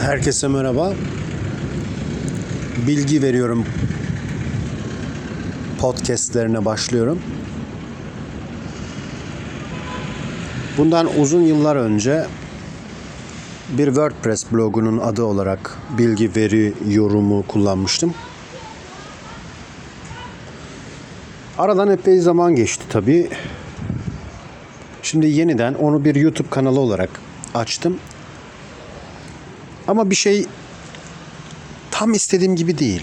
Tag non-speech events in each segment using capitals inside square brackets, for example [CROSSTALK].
Herkese merhaba. Bilgi veriyorum. Podcast'lerine başlıyorum. Bundan uzun yıllar önce bir WordPress blogunun adı olarak bilgi veri yorumu kullanmıştım. Aradan epey zaman geçti tabii. Şimdi yeniden onu bir YouTube kanalı olarak açtım. Ama bir şey tam istediğim gibi değil.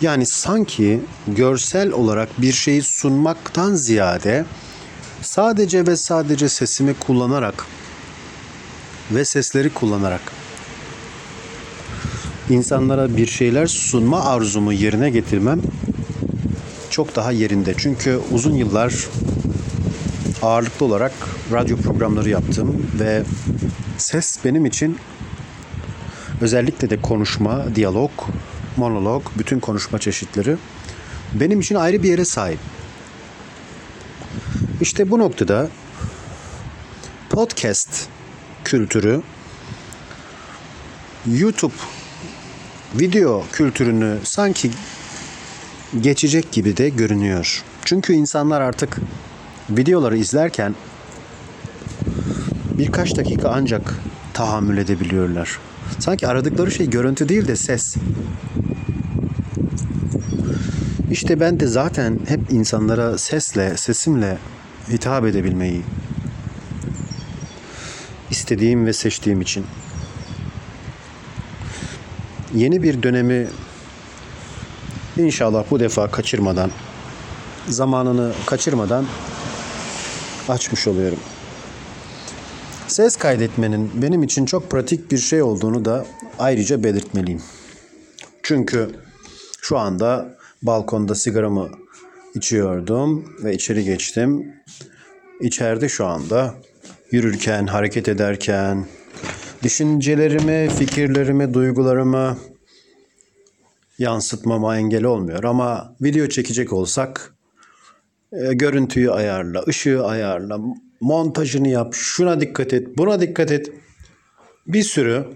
Yani sanki görsel olarak bir şeyi sunmaktan ziyade sadece ve sadece sesimi kullanarak ve sesleri kullanarak insanlara bir şeyler sunma arzumu yerine getirmem çok daha yerinde. Çünkü uzun yıllar ağırlıklı olarak radyo programları yaptım ve ses benim için özellikle de konuşma, diyalog, monolog, bütün konuşma çeşitleri benim için ayrı bir yere sahip. İşte bu noktada podcast kültürü YouTube video kültürünü sanki geçecek gibi de görünüyor. Çünkü insanlar artık videoları izlerken birkaç dakika ancak tahammül edebiliyorlar. Sanki aradıkları şey görüntü değil de ses. İşte ben de zaten hep insanlara sesle, sesimle hitap edebilmeyi istediğim ve seçtiğim için yeni bir dönemi inşallah bu defa kaçırmadan zamanını kaçırmadan açmış oluyorum. Ses kaydetmenin benim için çok pratik bir şey olduğunu da ayrıca belirtmeliyim. Çünkü şu anda balkonda sigaramı içiyordum ve içeri geçtim. İçeride şu anda yürürken, hareket ederken düşüncelerimi, fikirlerimi, duygularımı yansıtmama engel olmuyor. Ama video çekecek olsak e, görüntüyü ayarla, ışığı ayarla, montajını yap, şuna dikkat et, buna dikkat et. Bir sürü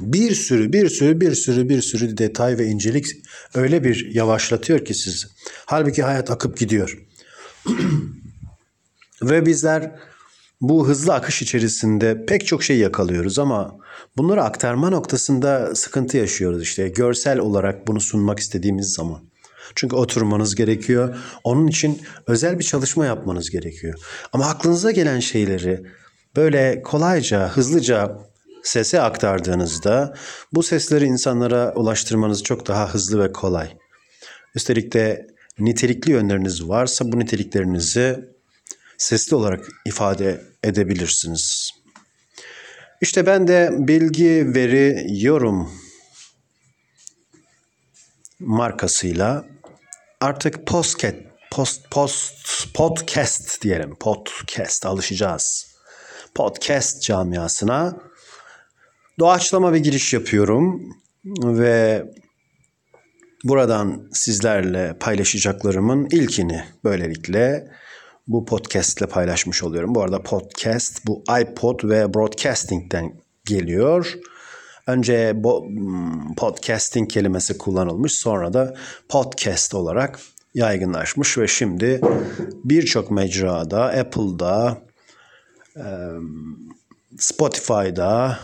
bir sürü, bir sürü, bir sürü, bir sürü detay ve incelik öyle bir yavaşlatıyor ki sizi. Halbuki hayat akıp gidiyor. [CLEARS THROAT] ve bizler bu hızlı akış içerisinde pek çok şey yakalıyoruz ama bunları aktarma noktasında sıkıntı yaşıyoruz işte. Görsel olarak bunu sunmak istediğimiz zaman. Çünkü oturmanız gerekiyor. Onun için özel bir çalışma yapmanız gerekiyor. Ama aklınıza gelen şeyleri böyle kolayca, hızlıca sese aktardığınızda bu sesleri insanlara ulaştırmanız çok daha hızlı ve kolay. Üstelik de nitelikli yönleriniz varsa bu niteliklerinizi sesli olarak ifade edebilirsiniz. İşte ben de bilgi, veri, yorum markasıyla artık postcat, post, post, podcast diyelim. Podcast alışacağız. Podcast camiasına doğaçlama bir giriş yapıyorum ve buradan sizlerle paylaşacaklarımın ilkini böylelikle bu podcast ile paylaşmış oluyorum. Bu arada podcast bu iPod ve broadcasting'den geliyor. Önce podcasting kelimesi kullanılmış sonra da podcast olarak yaygınlaşmış ve şimdi birçok mecrada Apple'da, Spotify'da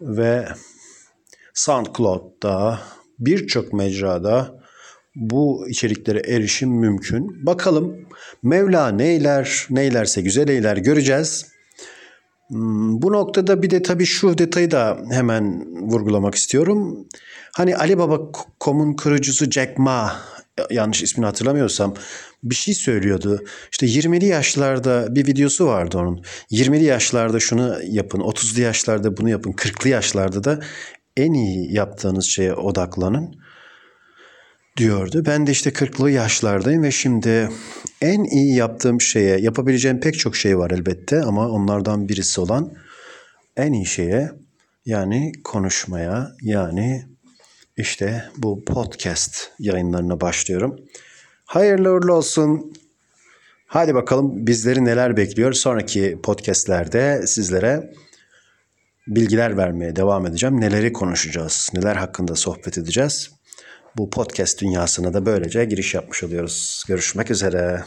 ve SoundCloud'da birçok mecrada bu içeriklere erişim mümkün. Bakalım Mevla neyler, neylerse güzel eyler göreceğiz. Bu noktada bir de tabii şu detayı da hemen vurgulamak istiyorum. Hani Ali Baba.com'un kurucusu Jack Ma, yanlış ismini hatırlamıyorsam bir şey söylüyordu. İşte 20'li yaşlarda bir videosu vardı onun. 20'li yaşlarda şunu yapın, 30'lu yaşlarda bunu yapın, 40'lı yaşlarda da en iyi yaptığınız şeye odaklanın diyordu. Ben de işte 40'lı yaşlardayım ve şimdi en iyi yaptığım şeye, yapabileceğim pek çok şey var elbette ama onlardan birisi olan en iyi şeye yani konuşmaya yani işte bu podcast yayınlarına başlıyorum. Hayırlı uğurlu olsun. Hadi bakalım bizleri neler bekliyor. Sonraki podcastlerde sizlere bilgiler vermeye devam edeceğim. Neleri konuşacağız, neler hakkında sohbet edeceğiz. Bu podcast dünyasına da böylece giriş yapmış oluyoruz. Görüşmek üzere.